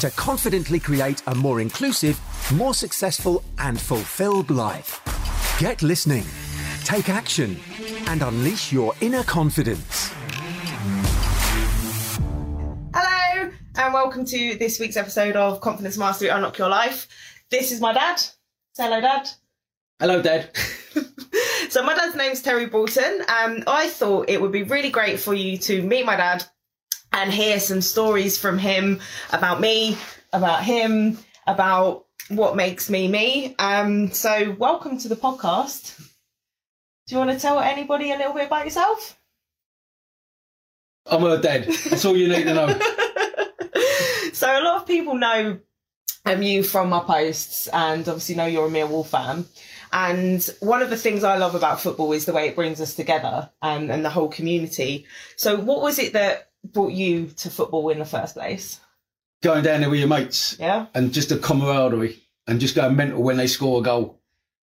to confidently create a more inclusive, more successful, and fulfilled life. Get listening, take action, and unleash your inner confidence. Hello, and welcome to this week's episode of Confidence Mastery Unlock Your Life. This is my dad. Say hello, Dad. Hello, Dad. So, my dad's name's Terry Bolton. Um, I thought it would be really great for you to meet my dad and hear some stories from him about me, about him, about what makes me me. Um, so, welcome to the podcast. Do you want to tell anybody a little bit about yourself? I'm her dad. That's all you need to know. so a lot of people know um, you from my posts and obviously know you're a Millwall fan. And one of the things I love about football is the way it brings us together um, and the whole community. So what was it that brought you to football in the first place? Going down there with your mates Yeah. and just a camaraderie and just going mental when they score a goal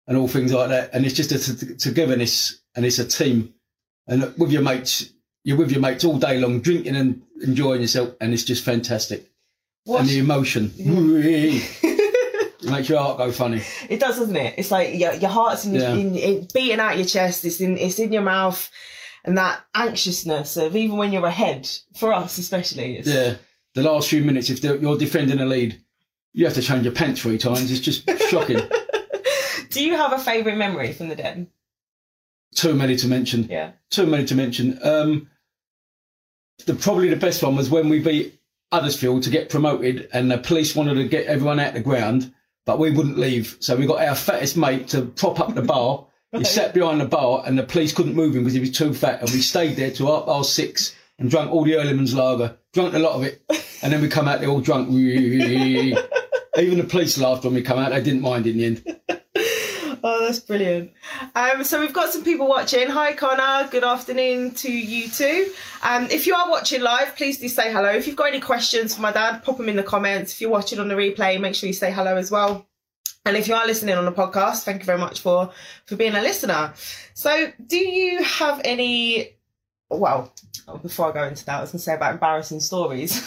and all things like that. And it's just a t- togetherness and it's a team. And with your mates, you're with your mates all day long, drinking and enjoying yourself. And it's just fantastic. What And the emotion. it makes your heart go funny. it does, doesn't it? It's like your, your heart's in, Yeah. in, in beating out your chest. It's in it's in your mouth, and that anxiousness of even when you're ahead. For us, especially, it's, Yeah. The last few minutes, if you're defending a lead, you have to change your pants three times. It's just shocking. Do you have a favourite memory from the den? Too many to mention. Yeah. too many to mention. Um, the probably the best one was when we beat Huddersfield to get promoted, and the police wanted to get everyone out the ground, but we wouldn't leave. So we got our fattest mate to prop up the bar. He sat behind the bar, and the police couldn't move him because he was too fat. And we stayed there till half past six and drank all the Earlyman's lager, drank a lot of it, and then we come out there all drunk. Even the police laughed when we come out; they didn't mind in the end. Oh, that's brilliant. Um, so we've got some people watching. Hi, Connor. Good afternoon to you too. Um, if you are watching live, please do say hello. If you've got any questions for my dad, pop them in the comments. If you're watching on the replay, make sure you say hello as well. And if you are listening on the podcast, thank you very much for for being a listener. So, do you have any? Well, before I go into that, I was going to say about embarrassing stories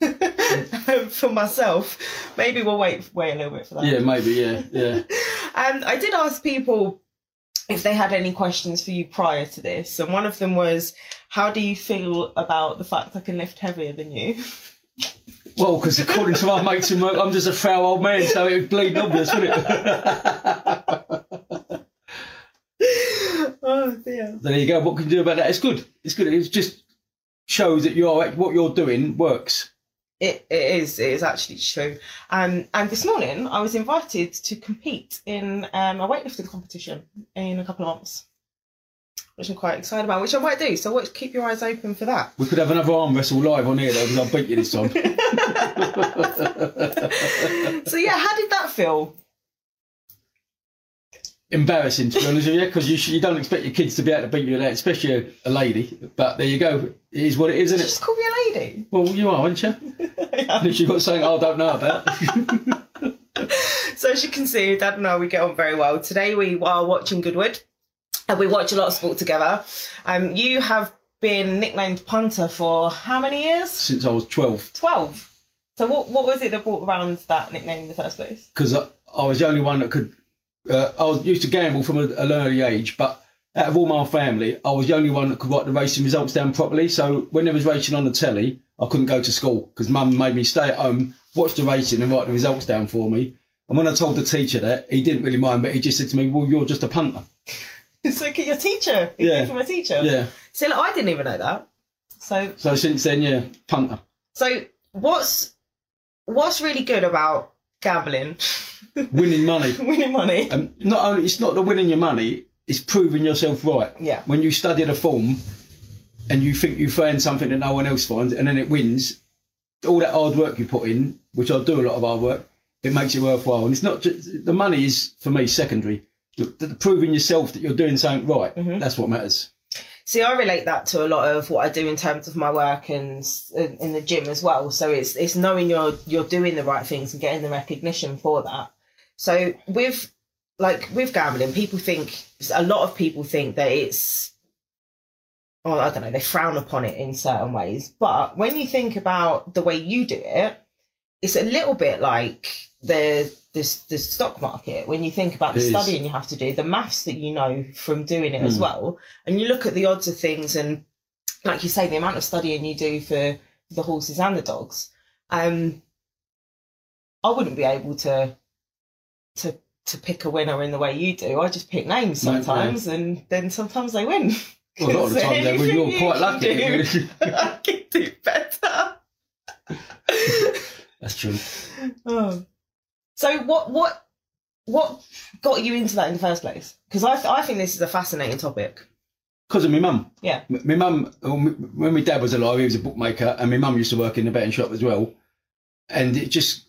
for myself. Maybe we'll wait wait a little bit for that. Yeah, maybe. Yeah, yeah. And um, I did ask people if they had any questions for you prior to this, and one of them was, "How do you feel about the fact I can lift heavier than you?" Well, because according to my mates I'm just a frail old man, so it would bleed obvious, wouldn't it? oh dear. there you go. What can you do about that? It's good. It's good. It just shows that you're what you're doing works. It, it is. It is actually true. Um, and this morning I was invited to compete in um, a weightlifting competition in a couple of months, which I'm quite excited about. Which I might do. So watch, keep your eyes open for that. We could have another arm wrestle live on here though, because I'll beat you this time. So yeah, how did that feel? Embarrassing to be honest with you, because you, sh- you don't expect your kids to be able to beat you at that, especially a, a lady. But there you go. It is what it is, isn't Just it? Just call me a lady. Well, you are, aren't you? Unless you've got something I don't know about. So as you can see, Dad and I we get on very well. Today we are watching Goodwood, and we watch a lot of sport together. Um, you have been nicknamed punter for how many years? Since I was 12. Twelve. So what what was it that brought around that nickname in the first place? because I, I was the only one that could. Uh, I was used to gamble from a, an early age, but out of all my family, I was the only one that could write the racing results down properly. So when there was racing on the telly, I couldn't go to school because Mum made me stay at home, watch the racing, and write the results down for me. And when I told the teacher that, he didn't really mind, but he just said to me, "Well, you're just a punter." It's like your teacher. Yeah. came from a teacher. Yeah. So look, I didn't even know that. So So since then, yeah, punter. so what's what's really good about gambling? Winning money. Winning money. Um, not only it's not the winning your money, it's proving yourself right. Yeah. When you study the form and you think you find something that no one else finds, and then it wins, all that hard work you put in, which I do a lot of hard work, it makes it worthwhile. And it's not just the money is for me secondary. The proving yourself that you're doing something right. Mm-hmm. That's what matters. See, I relate that to a lot of what I do in terms of my work and in in the gym as well. So it's it's knowing you're you're doing the right things and getting the recognition for that. So with like with gambling, people think a lot of people think that it's oh I don't know they frown upon it in certain ways. But when you think about the way you do it, it's a little bit like the the, the stock market when you think about the It is. studying you have to do the maths that you know from doing it as Mm. well and you look at the odds of things and like you say the amount of studying you do for the horses and the dogs um i wouldn't be able to to to pick a winner in the way you do i just pick names No, no. sometimes and then sometimes they win Well, a lot of the time, Anything you're you quite lucky. do, i can do better That's true. Oh. So what what what got you into that in the first place? Because I th- I think this is a fascinating topic. Because of my mum. Yeah. M- My mum, oh, when my dad was alive, he was a bookmaker, and my mum used to work in the betting shop as well. And it just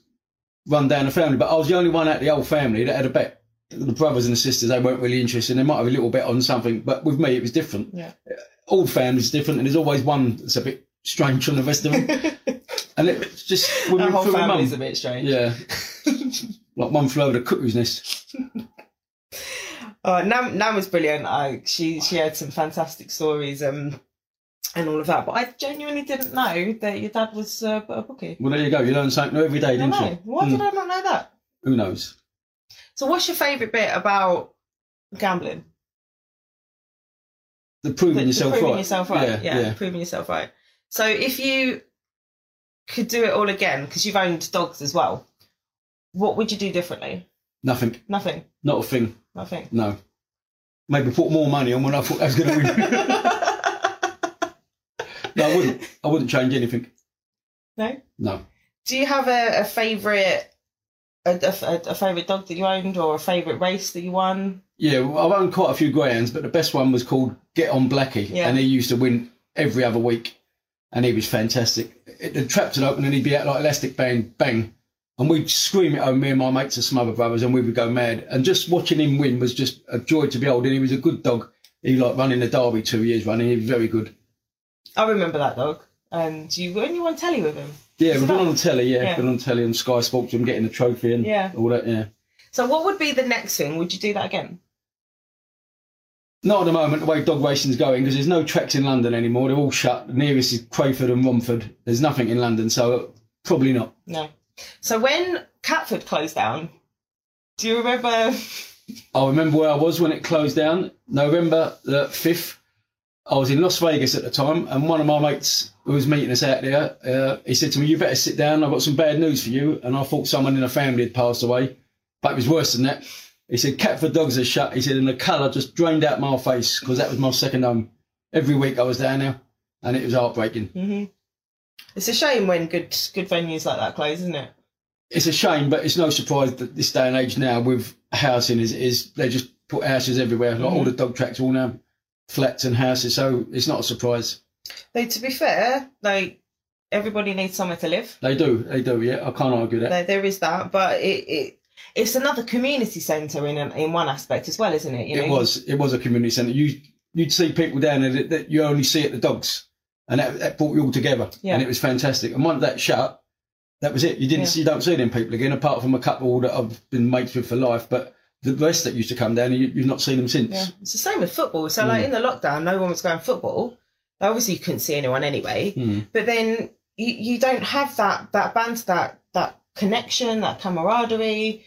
run down the family. But I was the only one out of the whole family that had a bet. The brothers and the sisters, they weren't really interested. They might have a little bet on something, but with me, it was different. Yeah. Uh, all families are different, and there's always one that's a bit strange from the rest of them. and it's just when Our we whole through my mum. family's a bit strange. Yeah. like one flew over the cuckoo's nest. Uh, Nam Nam was brilliant. I, she she had some fantastic stories um and all of that. But I genuinely didn't know that your dad was uh, a bookie. Well, there you go. You learn something new every day, didn't you? Why Mm. did I not know that? Who knows? So what's your favourite bit about gambling? The proving The- the proving right. yourself right. Yeah, Yeah, yeah. proving yourself right. So if you could do it all again, because you've owned dogs as well, what would you do differently? Nothing. Nothing. Not a thing. Nothing. No. Maybe put more money on when I thought I was going to win. no, I wouldn't. I wouldn't change anything. no. No. Do you have a, a favourite a, a, a favourite dog that you owned or a favourite race that you won? Yeah, well, I've owned quite a few greyhounds, but the best one was called Get On Blackie, Yeah. and he used to win every other week, and he was fantastic. It, the traps would open and he'd be out like elastic bang, bang, and we'd scream it over me and my mates and some other brothers, and we would go mad. And just watching him win was just a joy to behold. And he was a good dog. He like running the derby two years running. He was very good. I remember that dog. And you when you on telly with him. Yeah, we've been on the telly. Yeah, Yeah. been on telly and Sky Sports and getting the trophy and Yeah. all that. Yeah. So what would be the next thing? Would you do that again? Not at the moment, the way dog racing's going, because there's no tracks in London anymore. They're all shut. The nearest is Crayford and Romford. There's nothing in London, so probably not. No. So when Catford closed down, do you remember I remember where I was when it closed down, November the 5th. I was in Las Vegas at the time, and one of my mates who was meeting us out there, uh, he said to me, You better sit down, I've got some bad news for you. And I thought someone in the family had passed away, but it was worse than that. He said, Catford Dogs are shut. He said, and the colour just drained out my face because that was my second home. Every week I was down there, and it was heartbreaking. hmm It's a shame when good good venues like that close, isn't it? It's a shame, but it's no surprise that this day and age now, with housing is is, they just put houses everywhere. Like all mm-hmm. the dog tracks, all now flats and houses. So it's not a surprise. Though to be fair, like everybody needs somewhere to live. They do, they do. Yeah, I can't argue that. There, there is that, but it, it it's another community centre in in one aspect as well, isn't it? You it was, it was a community centre. You you'd see people down there that, that you only see at the dogs, and that, that brought you all together, Yeah. and it was fantastic. And once that shut, that was it. You didn't, Yeah. see, you don't see them people again, apart from a couple that I've been mates with for life. But the rest that used to come down, you, you've not seen them since. Yeah, it's the same with football. So, Mm. like in the lockdown, no one was going football. Obviously, you couldn't see anyone anyway. Mm. But then you, you don't have that that band, that that connection, that camaraderie.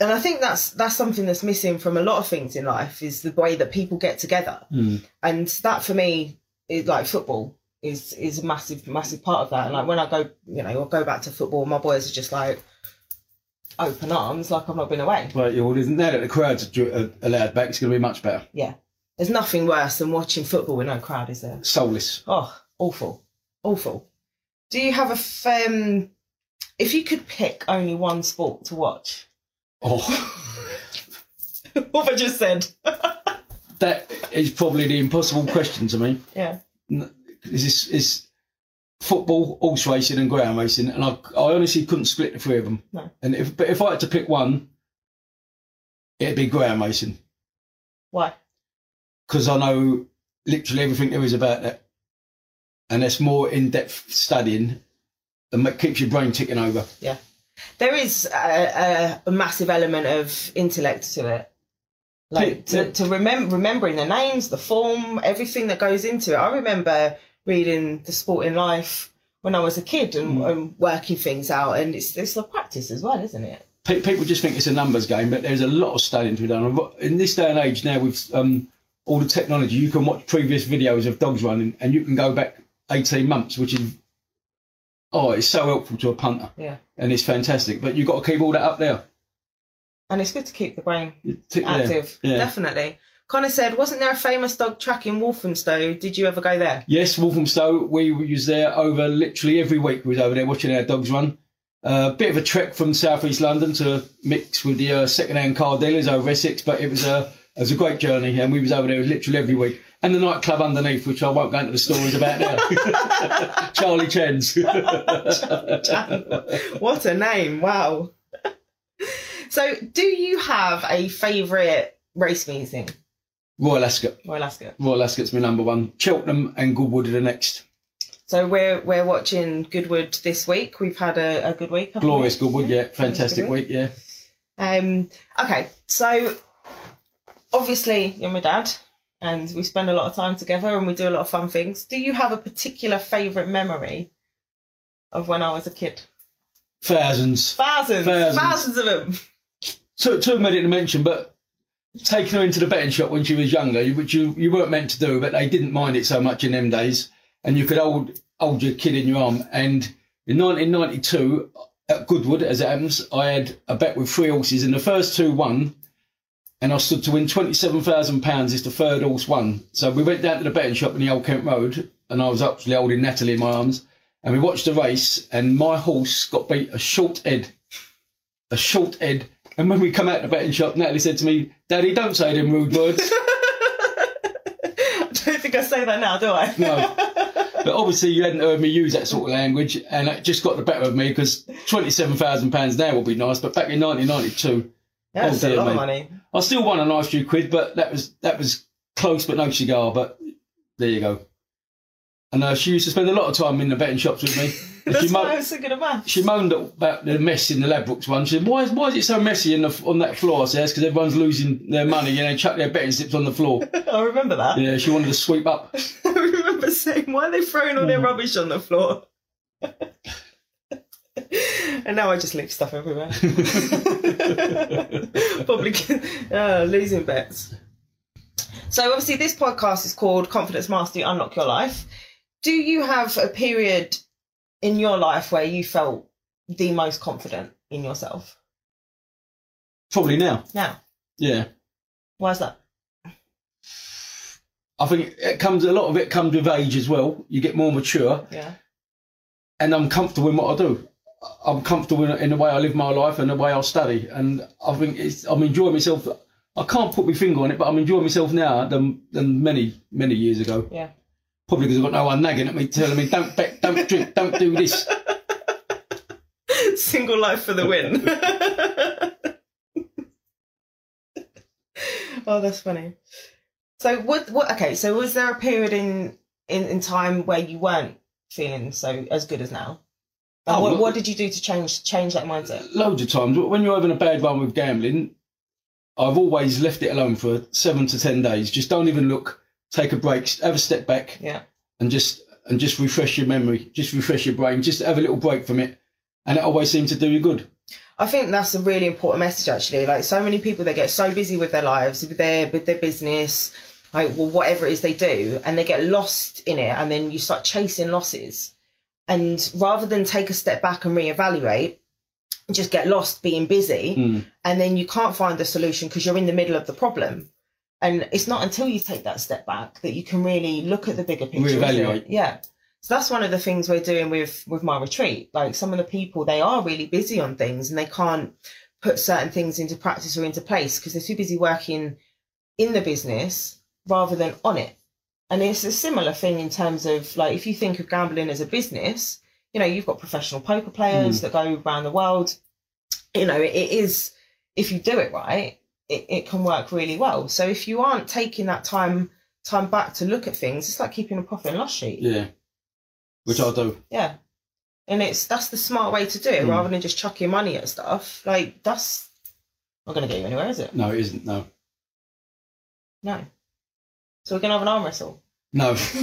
And I think that's that's something that's missing from a lot of things in life is the way that people get together. Mm. And that for me is like football is is a massive massive part of that. And like when I go, you know, I go back to football, my boys are just like open arms, like I've not been away. But you know, now that the crowds are allowed back, it's going to be much better. Yeah. There's nothing worse than watching football with no crowd, is there? Soulless. Oh, awful, awful. Do you have a f- um? If you could pick only one sport to watch, Oh, what I just said? that is probably the impossible question to me. yeah, Is this is football, horse racing, and greyhound racing, and I, I honestly couldn't split the three of them. No. And if but if I had to pick one, it'd be greyhound racing Why? because I know literally everything there is about that, and it's more in depth studying, and ma- keeps your brain ticking over. Yeah. There is a, a, a massive element of intellect to it. Like to, to remember remembering the names, the form, everything that goes into it. I remember reading The Sporting Life when I was a kid and, Mm. and working things out, and it's it's a practice as well, isn't it? People just think it's a numbers game, but there's a lot of studying to be done. In this day and age now, with um, all the technology, you can watch previous videos of dogs running, and you can go back 18 months, which is oh, it's so helpful to a punter, Yeah, and it's fantastic. But you've got to keep all that up there. And it's good to keep the brain You tick there. active. Yeah. Definitely. Connor said, "Wasn't there a famous dog track in Walthamstow? Did you ever go there?" Yes, Walthamstow. We was there over literally every week. We was over there watching our dogs run. A uh, bit of a trek from southeast London to mix with the uh, second-hand car dealers over Essex, but it was a it was a great journey, and we was over there literally every week. And the nightclub underneath, which I won't go into the stories about now. Charlie Chan's. what a name! Wow. So, do you have a favourite race meeting? Royal Ascot. Royal Ascot. Royal Ascot's my number one. Cheltenham and Goodwood are the next. So we're we're watching Goodwood this week. We've had a, a good week. haven't we? Glorious Goodwood, yeah. Fantastic Goodwood. week, yeah. Um. Okay. So obviously you're my dad, and we spend a lot of time together, and we do a lot of fun things. Do you have a particular favourite memory of when I was a kid? Thousands. Thousands, Thousands. thousands of them. Too, too many to mention, but taking her into the betting shop when she was younger, which you, you weren't meant to do, but they didn't mind it so much in them days. And you could hold hold your kid in your arm. And in 1992, at Goodwood, as it happens, I had a bet with three horses, and the first two won. And I stood to win £27,000 as the third horse won. So we went down to the betting shop in the Old Kent Road, and I was actually holding Natalie in my arms. And we watched the race, and my horse got beat a short head. A short head. And when we come out the betting shop, Natalie said to me, Daddy, don't say them rude words. I don't think I say that now, do I? No. But obviously, you hadn't heard me use that sort of language, and it just got the better of me because £27,000 now will be nice, but back in 1992, That's Oh, a dear lot of me. money. I still won a nice few quid, but that was that was close, but no cigar. But there you go. And uh, she used to spend a lot of time in the betting shops with me. That's she, why mo- I was so good at maths. she moaned about the mess in the Ladbrokes one. She said, "Why is why is it so messy in the, on that floor?" I said, "Because everyone's losing their money and they chuck their betting slips on the floor." I remember that. Yeah, she wanted to sweep up. I remember saying, why are they throwing all their rubbish on the floor? and now I just leave stuff everywhere. Probably uh, losing bets. So obviously this podcast is called Confidence Mastery Unlock Your Life. Do you have a period in your life where you felt the most confident in yourself? Probably now. Now, Yeah. why is that? I think it comes a lot of it comes with age as well. You get more mature, Yeah. and I'm comfortable in what I do. I'm comfortable in, in the way I live my life and the way I study, and I think it's, I'm enjoying myself. I can't put my finger on it, but I'm enjoying myself now than than many many years ago. Yeah. Probably because I've got no one nagging at me, telling me don't bet, don't drink, don't do this. Single life for the win. oh, that's funny. So what? What? Okay. So was there a period in in, in time where you weren't feeling so as good as now? Oh, what, well- what did you do to change change that mindset? Loads of times when you're having a bad run with gambling, I've always left it alone for seven to ten days. Just don't even look. Take a break. Have a step back. Yeah. and just and just refresh your memory, just refresh your brain, just have a little break from it, and it always seems to do you good. I think that's a really important message actually. Like so many people they get so busy with their lives, with their with their business, like well, whatever it is they do, and they get lost in it and then you start chasing losses. And rather than take a step back and reevaluate, just get lost being busy Mm. and then you can't find the solution because you're in the middle of the problem. And it's not until you take that step back that you can really look at the bigger picture. Reevaluate. Yeah. So that's one of the things we're doing with with my retreat. Like some of the people, they are really busy on things and they can't put certain things into practice or into place because they're too busy working in the business rather than on it. And it's a similar thing in terms of like if you think of gambling as a business, you know, you've got professional poker players hmm. that go around the world. You know, it is if you do it right, it, it can work really well. So if you aren't taking that time time back to look at things, it's like keeping a profit and loss sheet. Yeah. Which I'll do. Yeah. And it's that's the smart way to do it Mm. rather than just chucking money at stuff. Like that's not gonna get you anywhere, is it? No, it isn't. No. No. So we're gonna have an arm wrestle. No.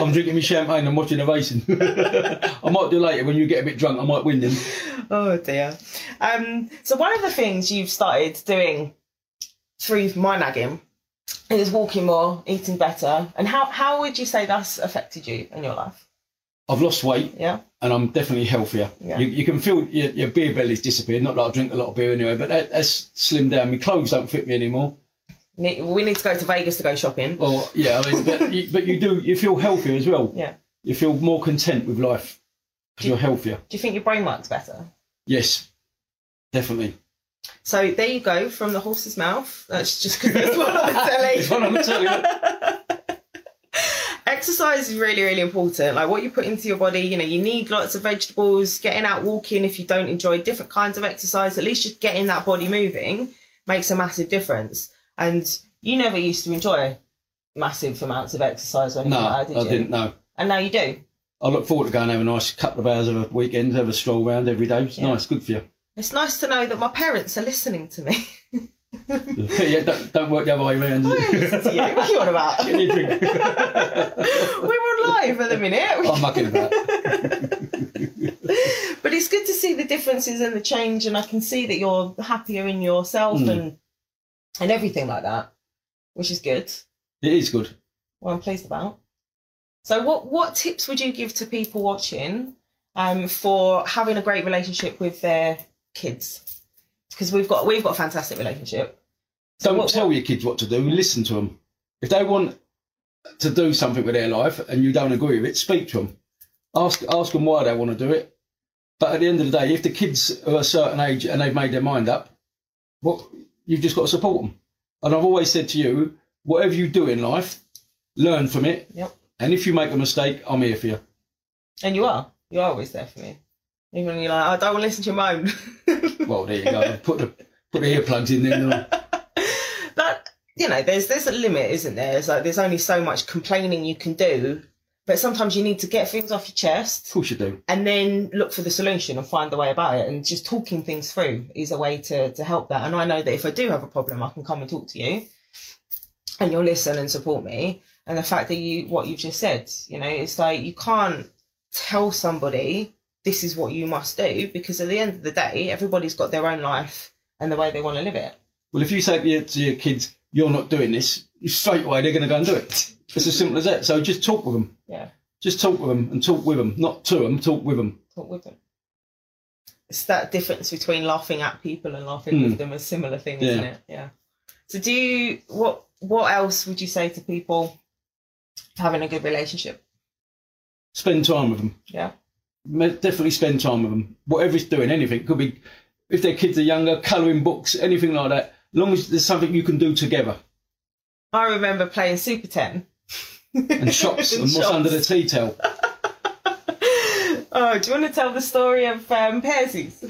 I'm drinking my champagne and watching the racing. I might do later when you get a bit drunk. I might win them. Oh dear. Um, so one of the things you've started doing through my nagging is walking more, eating better. And how, how would you say that's affected you in your life? I've lost weight Yeah. and I'm definitely healthier. Yeah. You, you can feel your, your beer belly's disappeared. Not that I drink a lot of beer anyway, but that, that's slimmed down. My clothes don't fit me anymore. We need to go to Vegas to go shopping. Well, yeah, I mean, but you, but you do. You feel healthier as well. Yeah. You feel more content with life because you're healthier. Do you think your brain works better? Yes, definitely. So there you go from the horse's mouth. That's just because there's one on the telly. One on the telly. Exercise is really, really important. Like what you put into your body, you know, you need lots of vegetables, getting out walking if you don't enjoy different kinds of exercise, at least just getting that body moving makes a massive difference. And you never used to enjoy massive amounts of exercise or anything No, like that, did I you? didn't know. And now you do. I look forward to going have a nice couple of hours of a weekend, have a stroll around every day. It's Yeah. nice, good for you. It's nice to know that my parents are listening to me. yeah, don't, don't work the other way around. I listen to you. What are you on about? Get your drink. We're on live at the minute. I'm mucking about. but it's good to see the differences and the change and i can see that you're happier in yourself Mm. and and everything like that which is good It is good. Well, i'm pleased about so what what tips would you give to people watching um, for having a great relationship with their kids because we've got we've got a fantastic relationship So Don't what- tell your kids what to do. Listen to them. If they want to do something with their life and you don't agree with it, speak to them. Ask ask them why they want to do it. But at the end of the day, if the kids are a certain age and they've made their mind up, well, you've just got to support them. And I've always said to you, whatever you do in life, learn from it. Yep. And if you make a mistake, I'm here for you. and you are you're always there for me even when you're like i don't want to listen to your moan Well, there you go. put the put the earplugs in there. that you know there's there's a limit isn't there it's like there's only so much complaining you can do but sometimes you need to get things off your chest. Of course you do. and then look for the solution and find the way about it and just talking things through is a way to to help that and i know that if i do have a problem i can come and talk to you and you'll listen and support me and the fact that you what you've just said you know it's like you can't tell somebody this is what you must do because at the end of the day everybody's got their own life and the way they want to live it Well, if you say to your, to your kids, you're not doing this, straight away they're going to go and do it. It's as simple as that. So just talk with them. yeah Just talk with them and talk with them, not to them, talk with them. talk with them. It's that difference between laughing at people and laughing Hmm. with them, a similar thing, isn't it? Yeah. So, do you what what else would you say to people having a good relationship? Spend time with them. Yeah. Definitely spend time with them. Whatever he's doing, anything. Could be, if their kids are younger, colouring books, anything like that. As long as there's something you can do together. I remember playing Super Ten. And shops and what's Shops. under the tea towel. Oh, do you want to tell the story of um, Pearsies?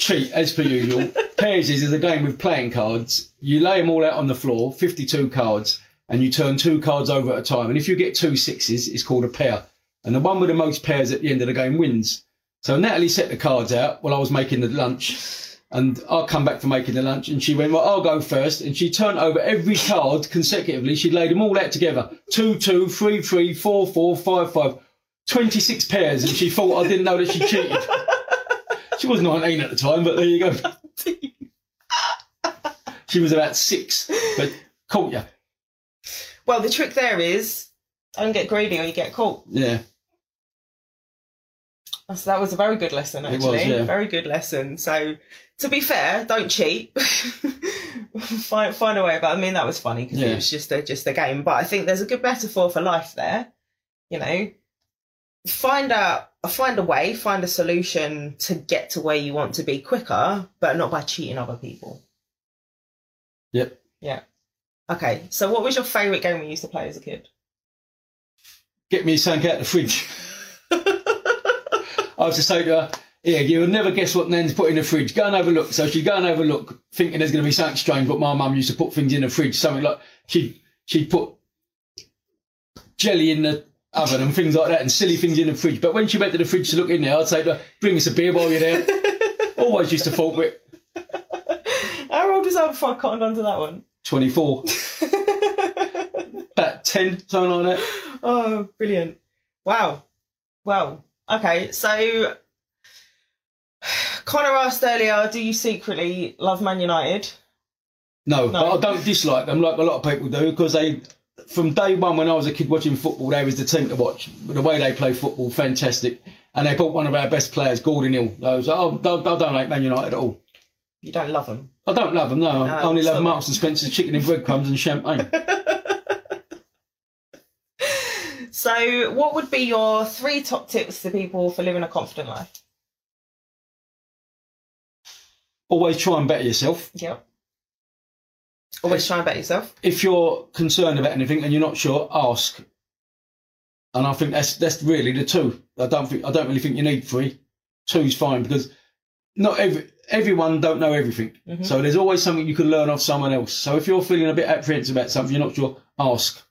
Cheat, as per usual. Pairs is a game with playing cards. You lay them all out on the floor, 52 cards, and you turn two cards over at a time. And if you get two sixes, it's called a pair. And the one with the most pairs at the end of the game wins. So Natalie set the cards out while I was making the lunch. And I'll come back from making the lunch, and she went, "Well, I'll go first. And she turned over every card consecutively. She laid them all out together: two, two, three, three, four, four, five, five. 26 pairs, and she thought I didn't know that she cheated. She was 19 at the time, but there you go. She was about six, but caught you. well, the trick there is don't get greedy or you get caught. Yeah. So that was a very good lesson, It was, actually. yeah. Very good lesson. So, to be fair, don't cheat. find find a way about. I mean, that was funny because Yeah. it was just a just a game. But I think there's a good metaphor for life there. You know, find out find a way, find a solution to get to where you want to be quicker, but not by cheating other people. Yep. Yeah. Okay. So, what was your favourite game we used to play as a kid? get me something out the fridge. I was to say to her, yeah, you'll never guess what Nan's put in the fridge. Go and have a look. So she'd go and have a look, thinking there's going to be something strange. But my mum used to put things in the fridge, something like she'd she'd put jelly in the oven and things like that, and silly things in the fridge. But when she went to the fridge to look in there, I'd say to her, "Bring us a beer while you're there." Always used to fault with How old was I before I cottoned onto that one? 24, about 10, something like that. Oh, brilliant. Wow. Wow. Okay, so Connor asked earlier, do you secretly love Man United? No, No. but I don't dislike them like a lot of people do because they, from day one when I was a kid watching football, they was the team to watch. The way they play football, fantastic. And they bought one of our best players, Gordon Hill. I was like, oh, don't, I don't like Man United at all. You don't love them. I don't love them, no. I only love Marks and Spencer's chicken and breadcrumbs and champagne. So, what would be your three top tips to people for living a confident life? Always try and better yourself. Yep. Always try and better yourself. If you're concerned about anything and you're not sure, ask. And I think that's that's really the two. I don't think I don't really think you need three. Two's fine because not every everyone don't know everything. Mm-hmm. So there's always something you can learn off someone else. So if you're feeling a bit apprehensive about something, you're not sure, ask.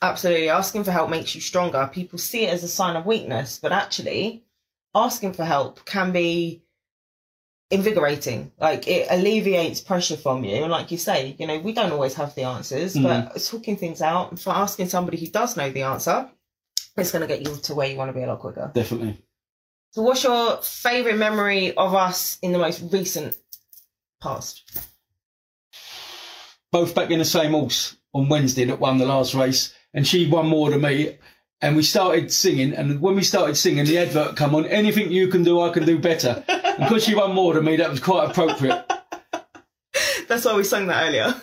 Absolutely. Asking for help makes you stronger. People see it as a sign of weakness, but actually, asking for help can be invigorating. Like it alleviates pressure from you. And like you say, you know, we don't always have the answers, mm. but talking things out and for asking somebody who does know the answer, it's going to get you to where you want to be a lot quicker. Definitely. So, what's your favourite memory of us in the most recent past? Both back in the same horse on Wednesday that won the last race, and she won more than me. And we started singing, and when we started singing, the advert come on. Anything you can do, I can do better. And because she won more than me, that was quite appropriate. That's why we sang that earlier.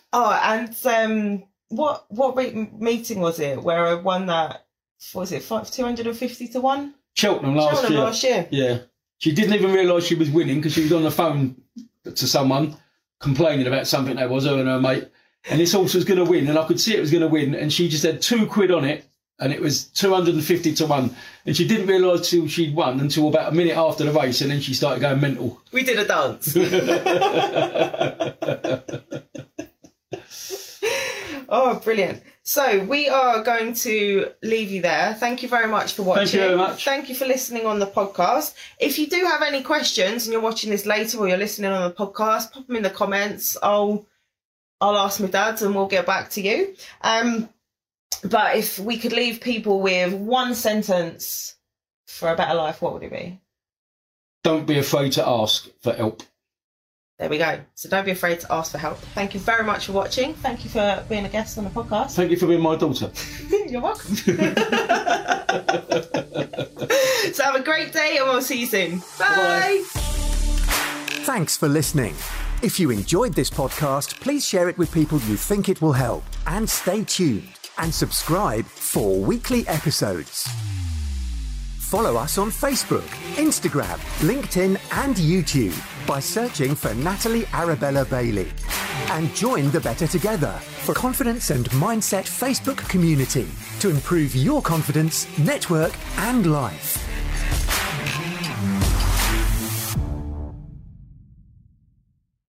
oh, and um, what what meeting was it where I won that? What was it? Five two hundred and fifty to one. Cheltenham last year. Cheltenham year. last year. Yeah. She didn't even realise she was winning because she was on the phone to someone complaining about something that was her and her mate. And this horse was going to win, and I could see it was going to win. And she just had two quid on it, and it was 250 to one. And she didn't realise till she'd won until about a minute after the race, and then she started going mental. We did a dance. oh, brilliant. So we are going to leave you there. Thank you very much for watching. Thank you very much. Thank you for listening on the podcast. If you do have any questions and you're watching this later or you're listening on the podcast, pop them in the comments. I'll I'll ask my dad and we'll get back to you. Um, but if we could leave people with one sentence for a better life, what would it be? Don't be afraid to ask for help. There we go. So don't be afraid to ask for help. Thank you very much for watching. Thank you for being a guest on the podcast. Thank you for being my daughter. You're welcome. so have a great day and we'll see you soon. Bye. Thanks for listening. If you enjoyed this podcast, please share it with people you think it will help. And stay tuned and subscribe for weekly episodes. Follow us on Facebook, Instagram, LinkedIn, and YouTube by searching for Natalie Arabella Bailey. And join the Better Together for confidence and mindset Facebook community to improve your confidence, network, and life.